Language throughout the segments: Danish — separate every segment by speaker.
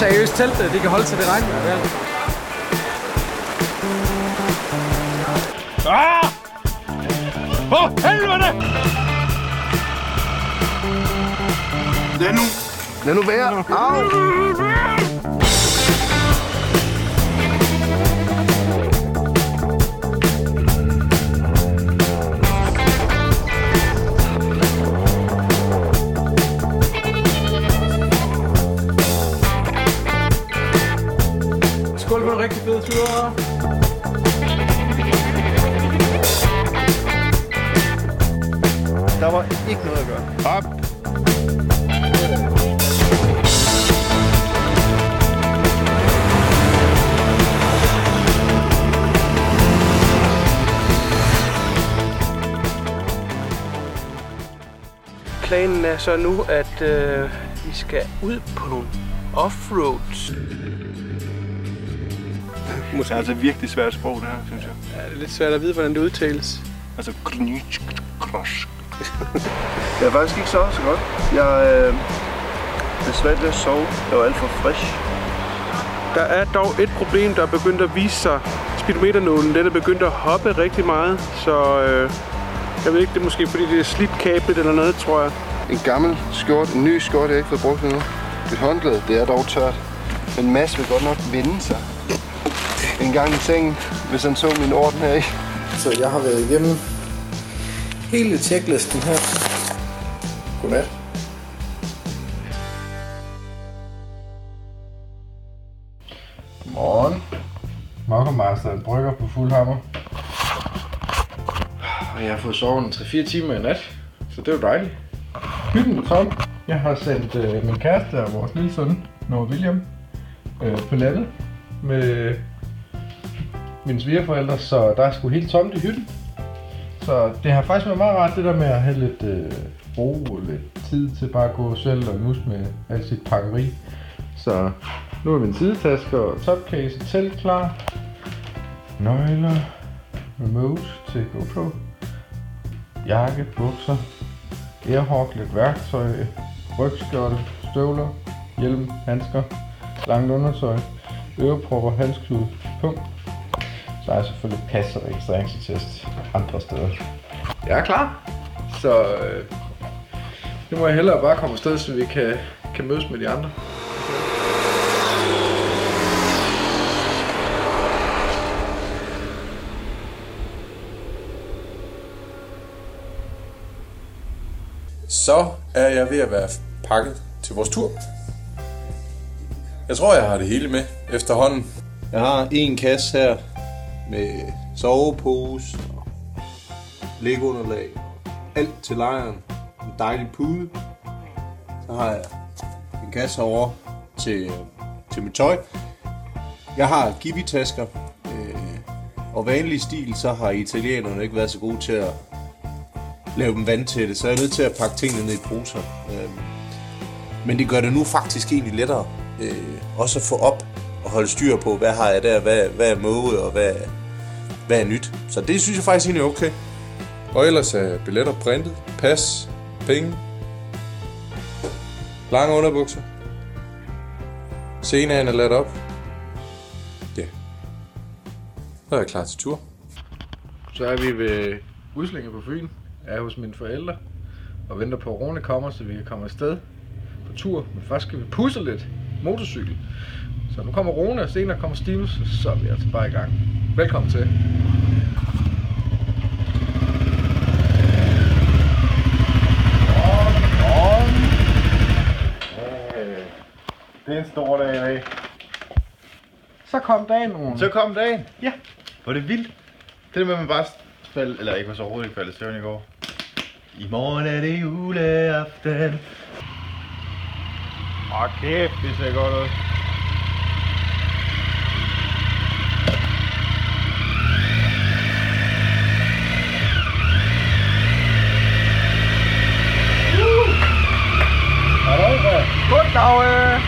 Speaker 1: seriøst teltet, det kan holde til det regn. Ja.
Speaker 2: Ah! For helvede!
Speaker 3: Lad nu. Lad nu være. Au.
Speaker 1: En rigtig fed tur.
Speaker 3: Der var ikke noget at gøre.
Speaker 2: Op!
Speaker 1: Planen er så nu, at øh, vi skal ud på nogle offroads.
Speaker 3: Det er altså virkelig svært sprog, det her, synes jeg.
Speaker 1: Ja, det er lidt svært at vide, hvordan det udtales.
Speaker 3: Altså, grnytsk, krosk. Det er faktisk ikke så, så godt. Jeg øh, er svært ved at sove. Jeg var alt for frisk.
Speaker 1: Der er dog et problem, der er begyndt at vise sig. Speedometernålen, den er begyndt at hoppe rigtig meget, så øh, jeg ved ikke, det er måske fordi, det er slidt kablet eller noget, tror jeg.
Speaker 3: En gammel skjort, en ny skjort, jeg ikke fået brugt endnu. Et håndklæde, det er dog tørt. Men Mads vil godt nok vinde sig. En gang i sengen, hvis han så min orden her i.
Speaker 4: Så jeg har været igennem hele checklisten her. Godnat.
Speaker 5: Godmorgen. Mokkermasteren brygger på fuld hammer. Og jeg har fået sovet en 3-4 timer i nat, så det er jo dejligt. Hytten er tom. Jeg har sendt øh, min kæreste og vores lille søn, Noah William, øh, på landet med mine svigerforældre, så der er sgu helt tomt i hytten. Så det har faktisk været meget rart, det der med at have lidt øh, ro og lidt tid til bare at gå selv og nus med alt sit pakkeri. Så nu er min sidetaske og topcase og telt klar. Nøgler, remote til GoPro, jakke, bukser, airhawk, lidt værktøj, rygskjold, støvler, hjelm, handsker, langt undertøj, ørepropper, halsklude, punkt. Så er jeg selvfølgelig pas og registreringstest andre steder. Jeg er klar, så øh, nu må jeg hellere bare komme afsted, så vi kan, kan mødes med de andre.
Speaker 6: Så er jeg ved at være pakket til vores tur. Jeg tror, jeg har det hele med efterhånden. Jeg har en kasse her med sovepose og lægunderlag og alt til lejren. En dejlig pude. Så har jeg en kasse over til, til mit tøj. Jeg har gibitasker, Øh, og vanlig stil, så har italienerne ikke været så gode til at lave dem vandtætte, så jeg er nødt til at pakke tingene ned i poser. Øh, men det gør det nu faktisk egentlig lettere. Øh, også at få op og holde styr på, hvad har jeg der, hvad, hvad er måge og hvad, hvad er nyt. Så det synes jeg faktisk egentlig er okay. Og ellers er billetter printet, pas, penge, lange underbukser, Senaen er ladt op. Ja. Så er jeg klar til tur.
Speaker 5: Så er vi ved Uslinge på Fyn, er hos mine forældre, og venter på, at Rune kommer, så vi kan komme afsted på tur. Men først skal vi pusse lidt motorcykel. Så nu kommer Rune, og senere kommer Stinus, så er vi altså bare i gang. Velkommen til.
Speaker 7: Det er en stor dag i dag.
Speaker 5: Så kom dagen, Rune.
Speaker 7: Så kom dagen. Ja. Var det vildt? Det der med, at man bare faldt, eller ikke var så overhovedet ikke faldt i søvn i går. I morgen er det juleaften. Åh kæft, det ser godt ud.
Speaker 5: Goddag! øh.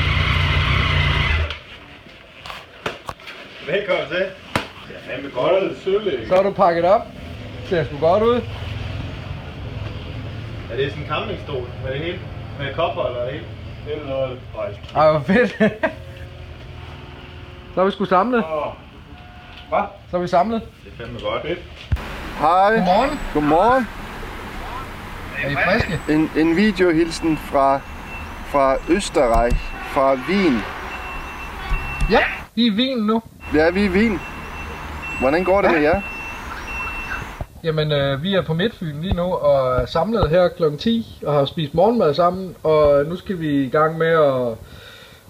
Speaker 7: Velkommen til. Det er fandme godt. Sølle.
Speaker 5: Så er du pakket op. Ser sgu godt ud.
Speaker 7: Er det sådan en campingstol med det hele? Med kopper eller det hele? Det er noget.
Speaker 5: Ej, hvor fedt. Så er vi sgu samlet.
Speaker 1: Hvad?
Speaker 5: Så er vi samlet.
Speaker 7: Det er fandme godt.
Speaker 3: Hej.
Speaker 5: Godmorgen.
Speaker 3: Godmorgen.
Speaker 5: Er I friske?
Speaker 3: En, en videohilsen fra, fra Østerreich, fra Wien.
Speaker 5: Ja, vi er i Wien nu.
Speaker 3: Ja, vi er i Wien. Hvordan går det med jer?
Speaker 5: Jamen, øh, vi er på Midtfyn lige nu og er samlet her kl. 10 og har spist morgenmad sammen. Og nu skal vi i gang med at,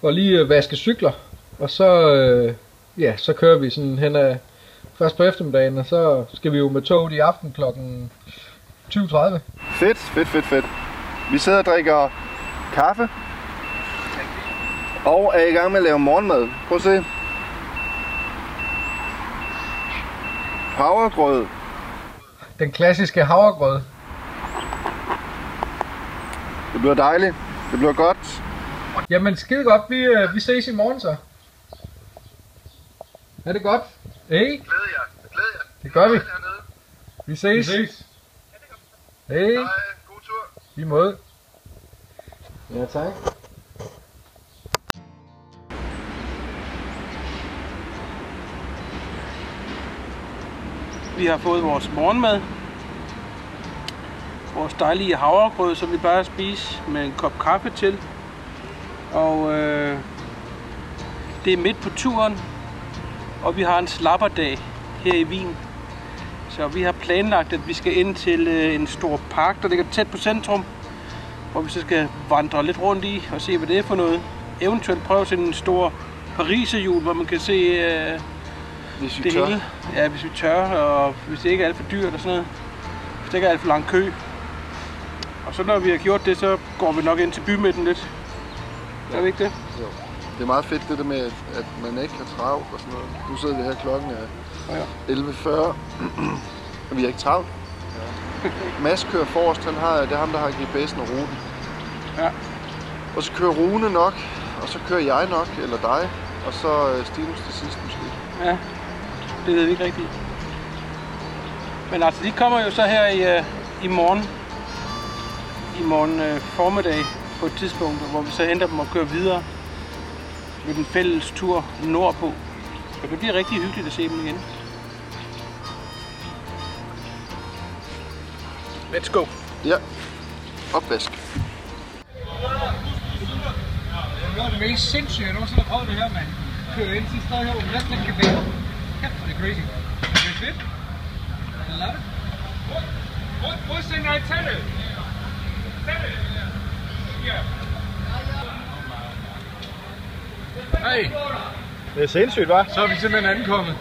Speaker 5: at lige vaske cykler. Og så, øh, ja, så kører vi sådan hen ad, først på eftermiddagen, og så skal vi jo med toget i aften kl. 20.30.
Speaker 3: Fedt, fedt, fedt, fedt. Vi sidder og drikker kaffe. Og er i gang med at lave morgenmad. Prøv at se. Havregrød.
Speaker 5: Den klassiske havregrød.
Speaker 3: Det bliver dejligt. Det bliver godt.
Speaker 5: Jamen, skide godt. Vi, øh, vi ses i morgen så. Er det godt? Hey? Det gør vi. Vi ses. Vi ses. Hey.
Speaker 3: God tur.
Speaker 5: I måde. Ja, tak.
Speaker 1: Vi har fået vores morgenmad. Vores dejlige havregrød, som vi bare spise med en kop kaffe til. Og øh, det er midt på turen, og vi har en slapperdag her i Wien. Så vi har planlagt, at vi skal ind til øh, en stor park, der ligger tæt på centrum, hvor vi så skal vandre lidt rundt i og se, hvad det er for noget. Eventuelt prøve sådan en stor pariserhjul, hvor man kan se øh,
Speaker 3: Hvis vi
Speaker 1: det
Speaker 3: tør.
Speaker 1: hele. Ja, hvis vi tør, og hvis det ikke er alt for dyrt og sådan noget. Hvis det ikke er alt for lang kø. Og så når vi har gjort det, så går vi nok ind til bymidten lidt. Er vi ikke det?
Speaker 3: Det er meget fedt det der med, at, man ikke har travlt og sådan noget. Nu sidder vi her klokken er
Speaker 1: Ja.
Speaker 3: 11.40. og vi har ikke travlt. Mads kører forrest, han har, det er ham, der har GPS'en og ruten.
Speaker 1: Ja.
Speaker 3: Og så kører Rune nok, og så kører jeg nok, eller dig, og så øh, Stinus til sidst måske.
Speaker 1: Ja, det ved vi ikke rigtigt. Men altså, de kommer jo så her i, øh, i morgen. I morgen øh, formiddag på et tidspunkt, hvor vi så henter dem og kører videre med den fælles tur nordpå. Så det bliver rigtig hyggeligt at se dem igen. Let's go.
Speaker 3: Ja, opvask.
Speaker 5: Det var det mest sindssyge, jeg nogensinde har prøvet det her, mand. Kører ind til et sted her, hvor man næsten ikke kan vinde. Kæft, det er crazy. Det er fedt. I love it.
Speaker 2: Hvor sender jeg tallet? Tallet? Ja.
Speaker 5: Hey,
Speaker 7: Det er sindssygt, hva'?
Speaker 5: så er vi simpelthen ankommet.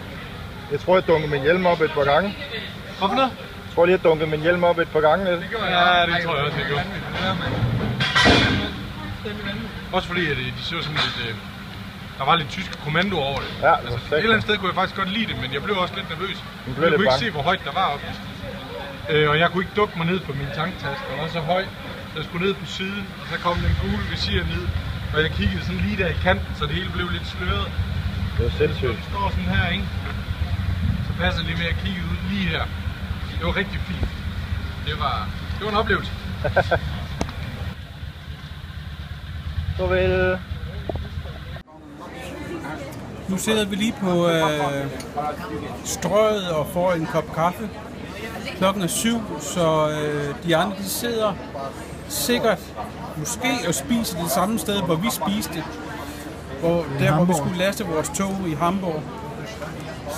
Speaker 7: Jeg tror, jeg dunkede min hjelm op et par gange.
Speaker 5: Hvorfor noget?
Speaker 7: Jeg tror lige, jeg dunkede min hjelm op et par gange. Lidt.
Speaker 2: Ja, det tror jeg også, jeg gjorde. Også fordi, at øh, de så sådan lidt... Øh, der var lidt tysk kommando over det.
Speaker 7: Ja, det var
Speaker 2: altså, et eller andet sted kunne jeg faktisk godt lide det, men jeg blev også lidt nervøs.
Speaker 7: blev
Speaker 2: Jeg kunne ikke se, hvor højt der var oppe. Øh, og jeg kunne ikke dukke mig ned på min tanktaske. Den var så høj, så jeg skulle ned på siden. Og så kom den gule visir ned. Og jeg kiggede sådan lige der i kanten, så det hele blev lidt sløret.
Speaker 7: Det var
Speaker 2: Så
Speaker 7: sindssygt.
Speaker 2: vi står sådan her, ikke? Så passer det lige med at kigge ud lige her. Det var rigtig fint. Det var, det var en oplevelse.
Speaker 7: Farvel.
Speaker 1: Nu sidder vi lige på øh, strøget og får en kop kaffe. Klokken er syv, så øh, de andre de sidder sikkert måske og spiser det samme sted, hvor vi spiste. Hvor, der, hvor vi skulle laste vores tog i Hamburg.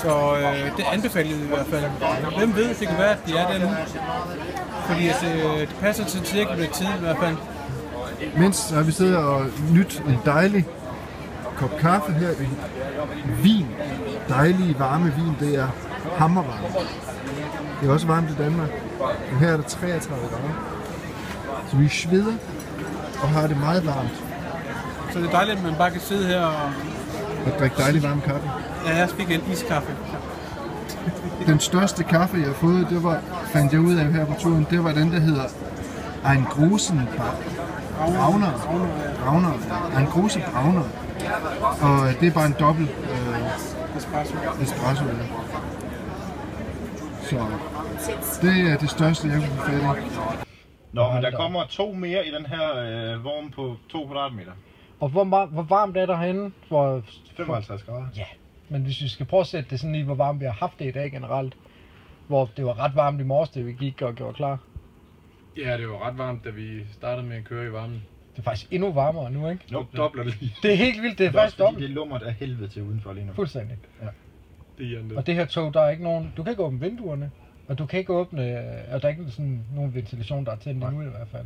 Speaker 1: Så øh, det anbefalede i hvert fald. Hvem ved, det kan være, at de er der nu. Fordi øh, det passer til cirka tid i hvert fald.
Speaker 3: Mens har vi siddet og nyt en dejlig kop kaffe her i vin. Dejlige varme vin, det er hammervarmt. Det er også varmt i Danmark. Men her er der 33 grader. Så vi sveder og har det meget varmt.
Speaker 1: Så det er dejligt, at man bare kan sidde her og...
Speaker 3: Og drikke dejlig varm kaffe.
Speaker 1: Ja, jeg fik en iskaffe.
Speaker 3: Den største kaffe, jeg har fået, det var, fandt jeg ud af her på turen, det var den, der hedder Ein Großen Brauner. Brauner. ja. Ein Große Brauner. Og det er bare en dobbelt øh,
Speaker 1: Espresso.
Speaker 3: espresso. Ja. Så det er det største, jeg kunne få fat i.
Speaker 7: Nå, men der kommer to mere i den her øh, vogn på 2 kvadratmeter.
Speaker 5: Og hvor, var- hvor varmt er der herinde? Hvor,
Speaker 7: 55 grader.
Speaker 5: Ja, men hvis vi skal prøve at sætte det sådan i, hvor varmt vi har haft det i dag generelt. Hvor det var ret varmt i morges, da vi gik og gjorde klar.
Speaker 2: Ja, det var ret varmt, da vi startede med at køre i varmen.
Speaker 5: Det er faktisk endnu varmere nu, ikke?
Speaker 2: Nu dobler det lige.
Speaker 5: Det er helt vildt, det er
Speaker 7: Det er
Speaker 5: faktisk dobbelt.
Speaker 7: det er lummert af helvede til udenfor lige nu.
Speaker 5: Fuldstændig.
Speaker 2: Det er det.
Speaker 5: Og det her tog, der er ikke nogen... Du kan ikke åbne vinduerne. Og du kan ikke åbne... Og der er ikke sådan nogen ventilation, der er tændt endnu i hvert fald.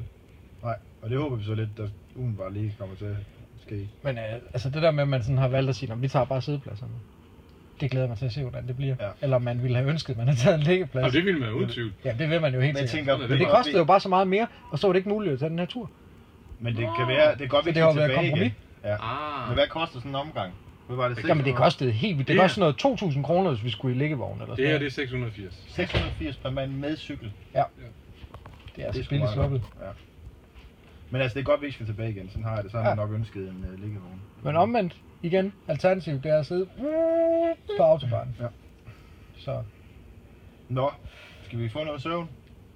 Speaker 7: Nej, og det håber vi så lidt, at ugen bare lige kommer til at ske.
Speaker 5: Men øh, altså det der med, at man sådan har valgt at sige, at vi tager bare sædepladserne. Det glæder mig til at se, hvordan det bliver.
Speaker 7: Ja.
Speaker 5: Eller man ville have ønsket, at man havde taget en liggeplads.
Speaker 2: Og det ville man uden tvivl.
Speaker 5: Ja, det vil man jo helt sikkert.
Speaker 7: tænker,
Speaker 5: Men det kostede jo bare så meget mere, og så var det ikke muligt at tage den her tur.
Speaker 7: Men det kan være, det er godt, vi
Speaker 5: det har
Speaker 7: kan
Speaker 5: været
Speaker 7: tilbage
Speaker 5: kompromis.
Speaker 7: igen. Ja.
Speaker 2: Ah.
Speaker 7: Men hvad koster sådan en omgang? Hvad var det?
Speaker 5: Jamen det kostede helt vildt. Det
Speaker 2: Det er-
Speaker 5: kostede noget 2.000 kroner, hvis vi skulle i liggevogn eller sådan
Speaker 2: Det her,
Speaker 5: noget.
Speaker 2: det er 680.
Speaker 7: 680 per mand med cykel.
Speaker 5: Det er
Speaker 7: Det
Speaker 5: altså
Speaker 7: er sgu
Speaker 5: billigt sluppet.
Speaker 7: Ja. Men altså, det er godt, vi skal tilbage igen. Sådan har jeg det. Så har
Speaker 5: Ja.
Speaker 7: nok ønsket en uh, liggevogn.
Speaker 5: Men omvendt, igen, alternativ, det er at sidde på autobahn.
Speaker 7: Ja.
Speaker 5: Så,
Speaker 7: Nå, skal vi få noget søvn?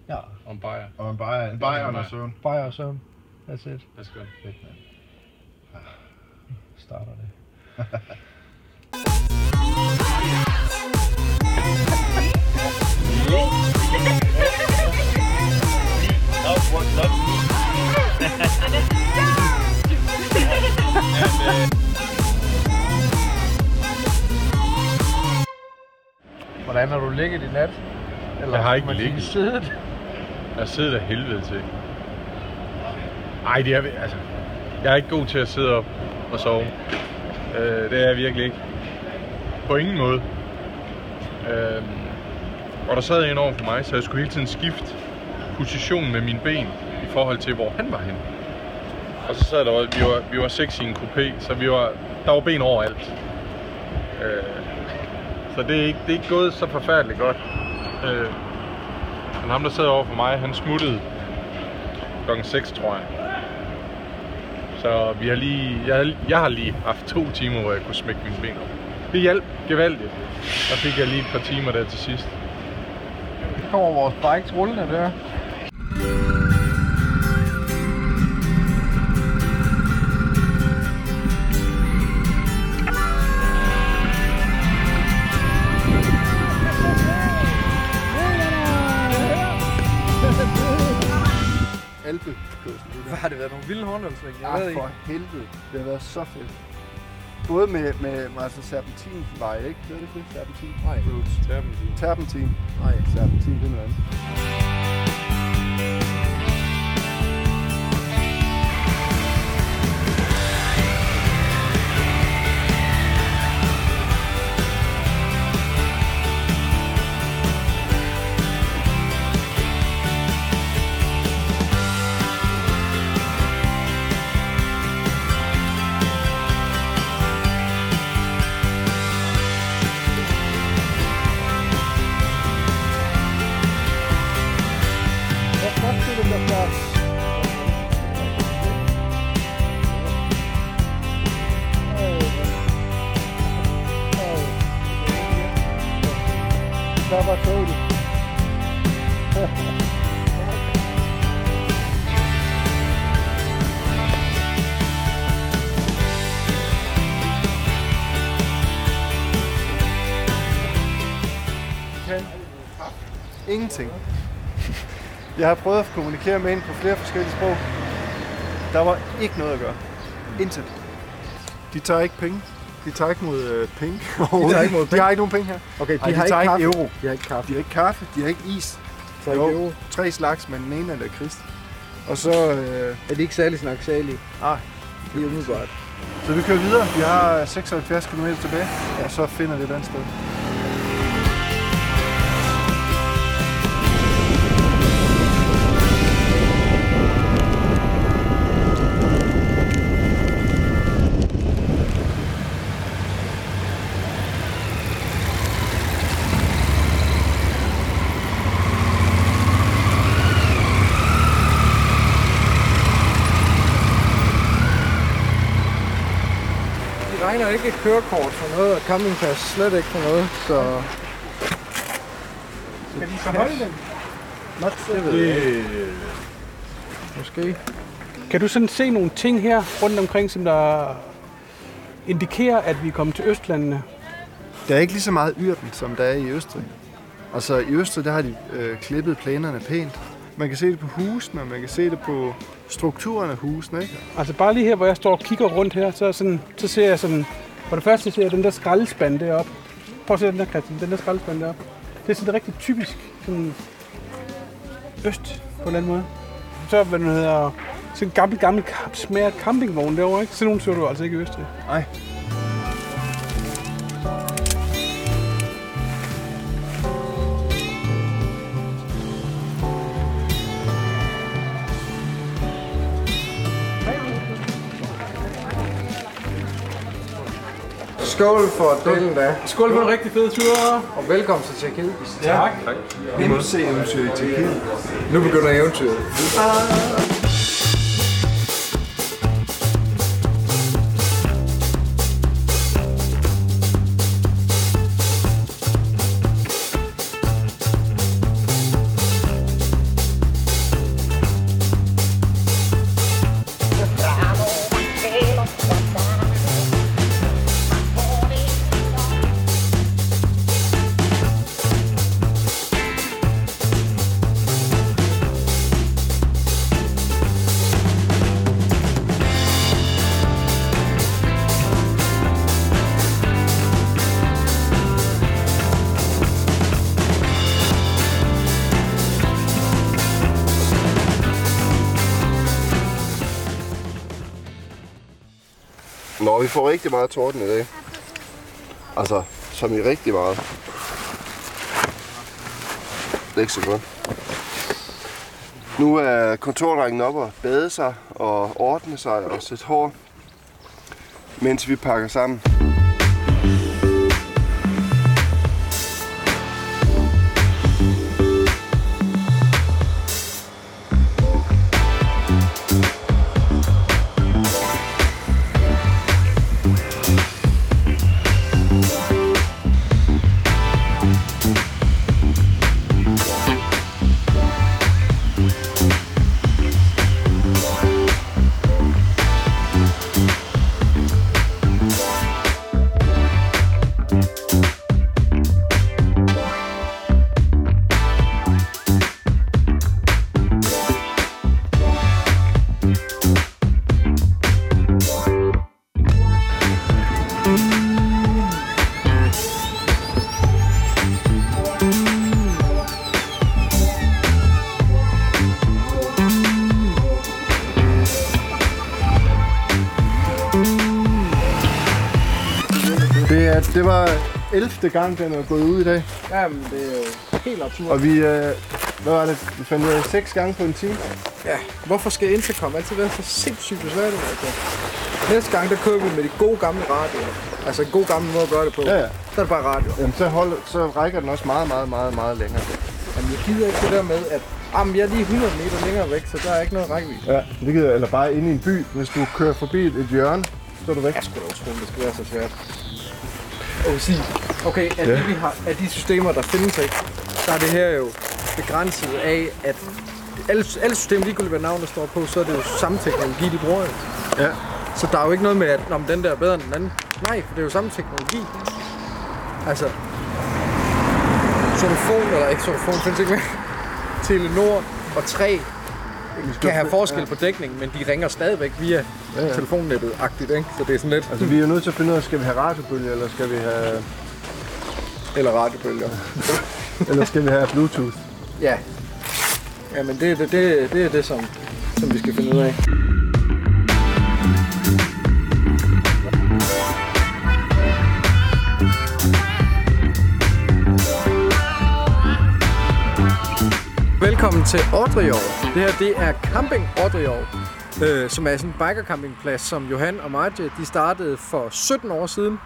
Speaker 5: ja,
Speaker 2: Om bajer.
Speaker 7: Og en bajer, en bajer og noget søvn.
Speaker 5: bare og søvn. That's it.
Speaker 2: Gøre det.
Speaker 7: Fedt, mand.
Speaker 5: Starter det. Hvordan har du ligget i nat? Eller
Speaker 2: Jeg har ikke
Speaker 5: man sige,
Speaker 2: ligget.
Speaker 5: siddet?
Speaker 2: Jeg sidder af helvede til. Ej, det er, altså, jeg er ikke god til at sidde op og sove. Øh, det er jeg virkelig ikke. På ingen måde. Øh, og der sad en over for mig, så jeg skulle hele tiden skifte position med mine ben i forhold til, hvor han var henne. Og så sad der, vi var, vi var seks i en coupé, så vi var, der var ben overalt. Øh, så det er, ikke, det er ikke gået så forfærdeligt godt. Øh, men ham, der sad over for mig, han smuttede klokken 6, tror jeg. Så vi har lige, jeg, jeg har lige haft to timer, hvor jeg kunne smække mine ben op. Det hjalp gevaldigt. Der fik jeg lige et par timer der til sidst.
Speaker 5: kommer vores bikes rullende der. Nogle vilde håndholdsring? Jeg ved
Speaker 3: Ja,
Speaker 5: ikke.
Speaker 3: for helvede. Det har været så fedt. Både med, med altså serpentinvej, ikke? Det er det ikke det? Serpentin? Nej. Roads.
Speaker 2: Terpentin.
Speaker 3: Terpentin. Nej, serpentin, det er noget andet. Ingenting. Jeg har prøvet at kommunikere med hende på flere forskellige sprog. Der var ikke noget at gøre. Intet. De tager ikke penge. De tager ikke mod øh, penge. De
Speaker 5: tager ikke mod
Speaker 3: De har ikke nogen penge her.
Speaker 5: Okay, de,
Speaker 3: Ej, de
Speaker 5: har
Speaker 3: tager
Speaker 5: ikke
Speaker 3: ikke
Speaker 5: kaffe.
Speaker 3: euro.
Speaker 5: De har ikke kaffe.
Speaker 3: De har ikke kaffe, de har ikke is.
Speaker 5: Så ikke
Speaker 3: Jo,
Speaker 5: euro.
Speaker 3: tre slags, men den ene er lakrids. Og så, øh,
Speaker 5: Er de ikke særlig snaksalige?
Speaker 3: Nej.
Speaker 5: Det er umiddelbart.
Speaker 3: så vi kører videre. Vi har 76 km tilbage, og så finder vi et andet sted.
Speaker 5: Regner ikke et kørekort for noget, og campingplads slet ikke for noget, så...
Speaker 3: Skal vi beholde den?
Speaker 5: Det ved jeg ikke. Måske.
Speaker 1: Kan du sådan se nogle ting her rundt omkring, som der indikerer, at vi er kommet til Østlandene?
Speaker 3: Der er ikke lige så meget yrten, som der er i Østrig. Altså i Østrig, der har de øh, klippet planerne pænt. Man kan se det på husene, man kan se det på strukturen af husene, ikke?
Speaker 1: Altså bare lige her, hvor jeg står og kigger rundt her, så, sådan, så ser jeg sådan... For det første ser jeg den der skraldespand deroppe. Prøv at se den der, Christian. Den der skraldespand deroppe. Det er sådan rigtig typisk sådan øst på en eller anden måde. Så hvad den hedder... Sådan en gammel, gammel smager campingvogn derovre, ikke? Sådan nogle så du altså ikke i Østrig.
Speaker 3: Nej.
Speaker 5: Skål for delen da.
Speaker 1: Skål for en rigtig fed tur.
Speaker 5: Og velkommen til Tjekkiet.
Speaker 1: Tak.
Speaker 3: Vi må se eventyr i Tjekkiet.
Speaker 5: Nu begynder eventyret.
Speaker 8: Nå, vi får rigtig meget torden i dag. Altså, som i rigtig meget. Det er ikke så godt. Nu er kontorrækken op og bade sig og ordne sig og sætte hår, mens vi pakker sammen.
Speaker 3: 11. gang, den er gået ud i dag.
Speaker 5: Jamen, det er jo helt absurd.
Speaker 3: Og vi, øh, hvad var det, vi fandt ud af 6 gange på en time.
Speaker 5: Ja, hvorfor skal intercom altid være så sindssygt besværligt? Altså? Næste gang, der kører vi med de gode gamle radioer. Altså en god gammel måde at gøre det på.
Speaker 3: Ja, ja.
Speaker 5: Så er det bare radio.
Speaker 3: Jamen, så, hold, så rækker den også meget, meget, meget, meget længere.
Speaker 5: Jamen, jeg gider ikke det der med, at jamen, jeg er lige 100 meter længere væk, så der er ikke noget rækkevidde.
Speaker 3: Ja, det gider, eller bare inde i en by. Hvis du kører forbi et, hjørne, så er du væk.
Speaker 5: Jeg skulle da utroligt, det skal være så svært. Og sige, okay, af, ja. de, vi har, af de systemer, der findes, ikke, der er det her jo begrænset af, at alle, alle systemer, ligegyldigt hvad navn der står på, så er det jo samme teknologi, de bruger.
Speaker 3: Ja.
Speaker 5: Så der er jo ikke noget med, at men den der er bedre end den anden. Nej, for det er jo samme teknologi. Altså, Sonofon, eller ikke Sonofon, findes ikke mere. Telenor og 3 kan have forskel på dækningen, men de ringer stadigvæk via
Speaker 3: Ja, ja.
Speaker 5: telefonnettet-agtigt, ikke? Så det er sådan lidt...
Speaker 3: Altså, vi er jo nødt til at finde ud af, skal vi have radiobølge, eller skal vi have,
Speaker 5: Eller radiobølger.
Speaker 3: eller skal vi have Bluetooth?
Speaker 5: Ja. Jamen, det, det, det, det er det, som, som vi skal finde ud af. Velkommen til Ordrejow. Det her, det er Camping Ordrejow, øh, som er sådan en bikercampingplads, som Johan og Marje, de startede for 17 år siden.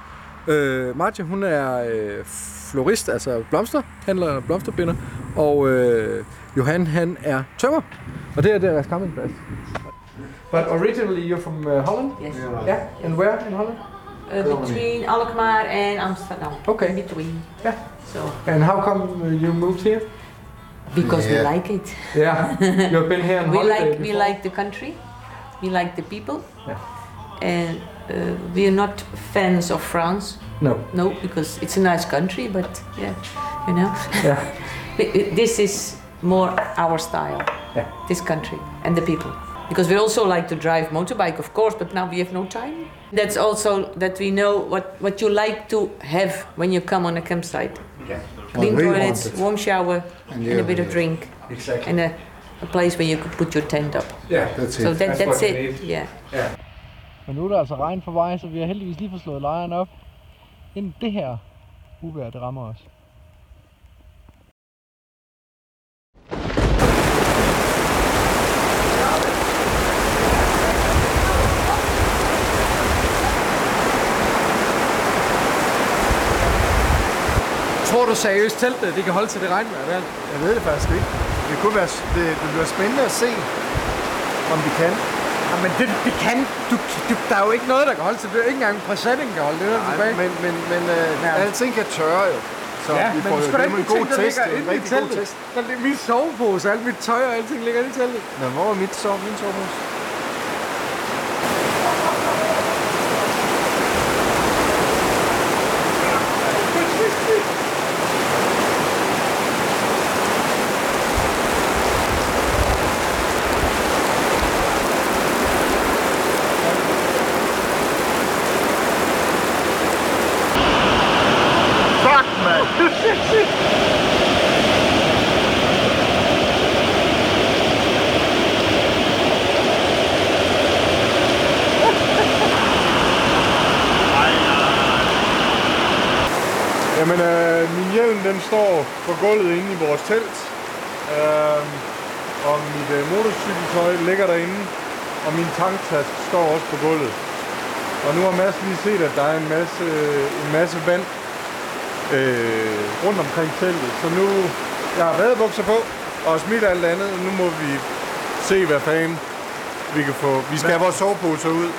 Speaker 5: Øh, Marje, hun er øh, florist, altså blomsterhandler og blomsterbinder, og øh, Johan, han er tømmer. Og det her, det er deres campingplads. But originally you're from uh, Holland?
Speaker 9: Yes.
Speaker 5: Yeah. And where in Holland?
Speaker 9: Uh, between Alkmaar and Amsterdam.
Speaker 5: Okay.
Speaker 9: In between.
Speaker 5: Yeah.
Speaker 9: So
Speaker 5: And how come uh, you moved here?
Speaker 9: Because
Speaker 3: Yeah.
Speaker 9: we like it.
Speaker 5: Yeah. You've been here
Speaker 9: we like we like the country. We like the people. And uh, we are not fans of France.
Speaker 5: No.
Speaker 9: No, because it's a nice country, but yeah, you know.
Speaker 5: Yeah.
Speaker 9: This is more our style.
Speaker 5: Yeah.
Speaker 9: This country and the people. Because we also like to drive motorbike, of course, but now we have no time. That's also that we know what, what you like to have when you come on a campsite.
Speaker 5: Yeah.
Speaker 9: Clean
Speaker 3: Well, we
Speaker 9: toilets, warm shower, and,
Speaker 3: yeah,
Speaker 9: a bit of
Speaker 3: yeah.
Speaker 9: drink,
Speaker 5: Exactly.
Speaker 9: and a, a place where you could put your tent up.
Speaker 5: Yeah.
Speaker 3: That's
Speaker 9: So
Speaker 3: it.
Speaker 9: that,
Speaker 5: That's
Speaker 9: that's, it.
Speaker 5: need.
Speaker 9: Yeah.
Speaker 10: Men nu er der altså regn på vej, så vi har heldigvis lige fået slået lejren op. Inden det her uvejr, det rammer os.
Speaker 11: Tror du seriøst teltet, det kan holde til det regnvejr der?
Speaker 3: Jeg ved det faktisk ikke. Det kunne være, det, det bliver spændende at se, om de kan.
Speaker 11: Jamen det, det kan, du, du, der er jo ikke noget, der kan holde til det. Ikke engang præsending kan holde det der
Speaker 3: Nej,
Speaker 11: tilbage.
Speaker 3: men, men, men øh, alting kan tørre jo. Så
Speaker 11: ja,
Speaker 3: vi
Speaker 11: men
Speaker 3: får
Speaker 11: du
Speaker 3: jo det er en god
Speaker 11: ting,
Speaker 3: test. Det er en rigtig god test.
Speaker 11: Der er min sovepose, alt mit tøj og alting ligger inde i teltet.
Speaker 3: Nå, hvor er mit sov, min sovepose?
Speaker 2: Jamen, øh, min hjelm den står på gulvet inde i vores telt. Øh, og mit øh, motorcykeltøj ligger derinde. Og min tanktaske står også på gulvet. Og nu har Mads lige set, at der er en masse, øh, en masse vand øh, rundt omkring teltet. Så nu, jeg har badebukser på og smidt alt andet. Nu må vi se, hvad fanden vi kan få. Vi skal have vores sovepose ud.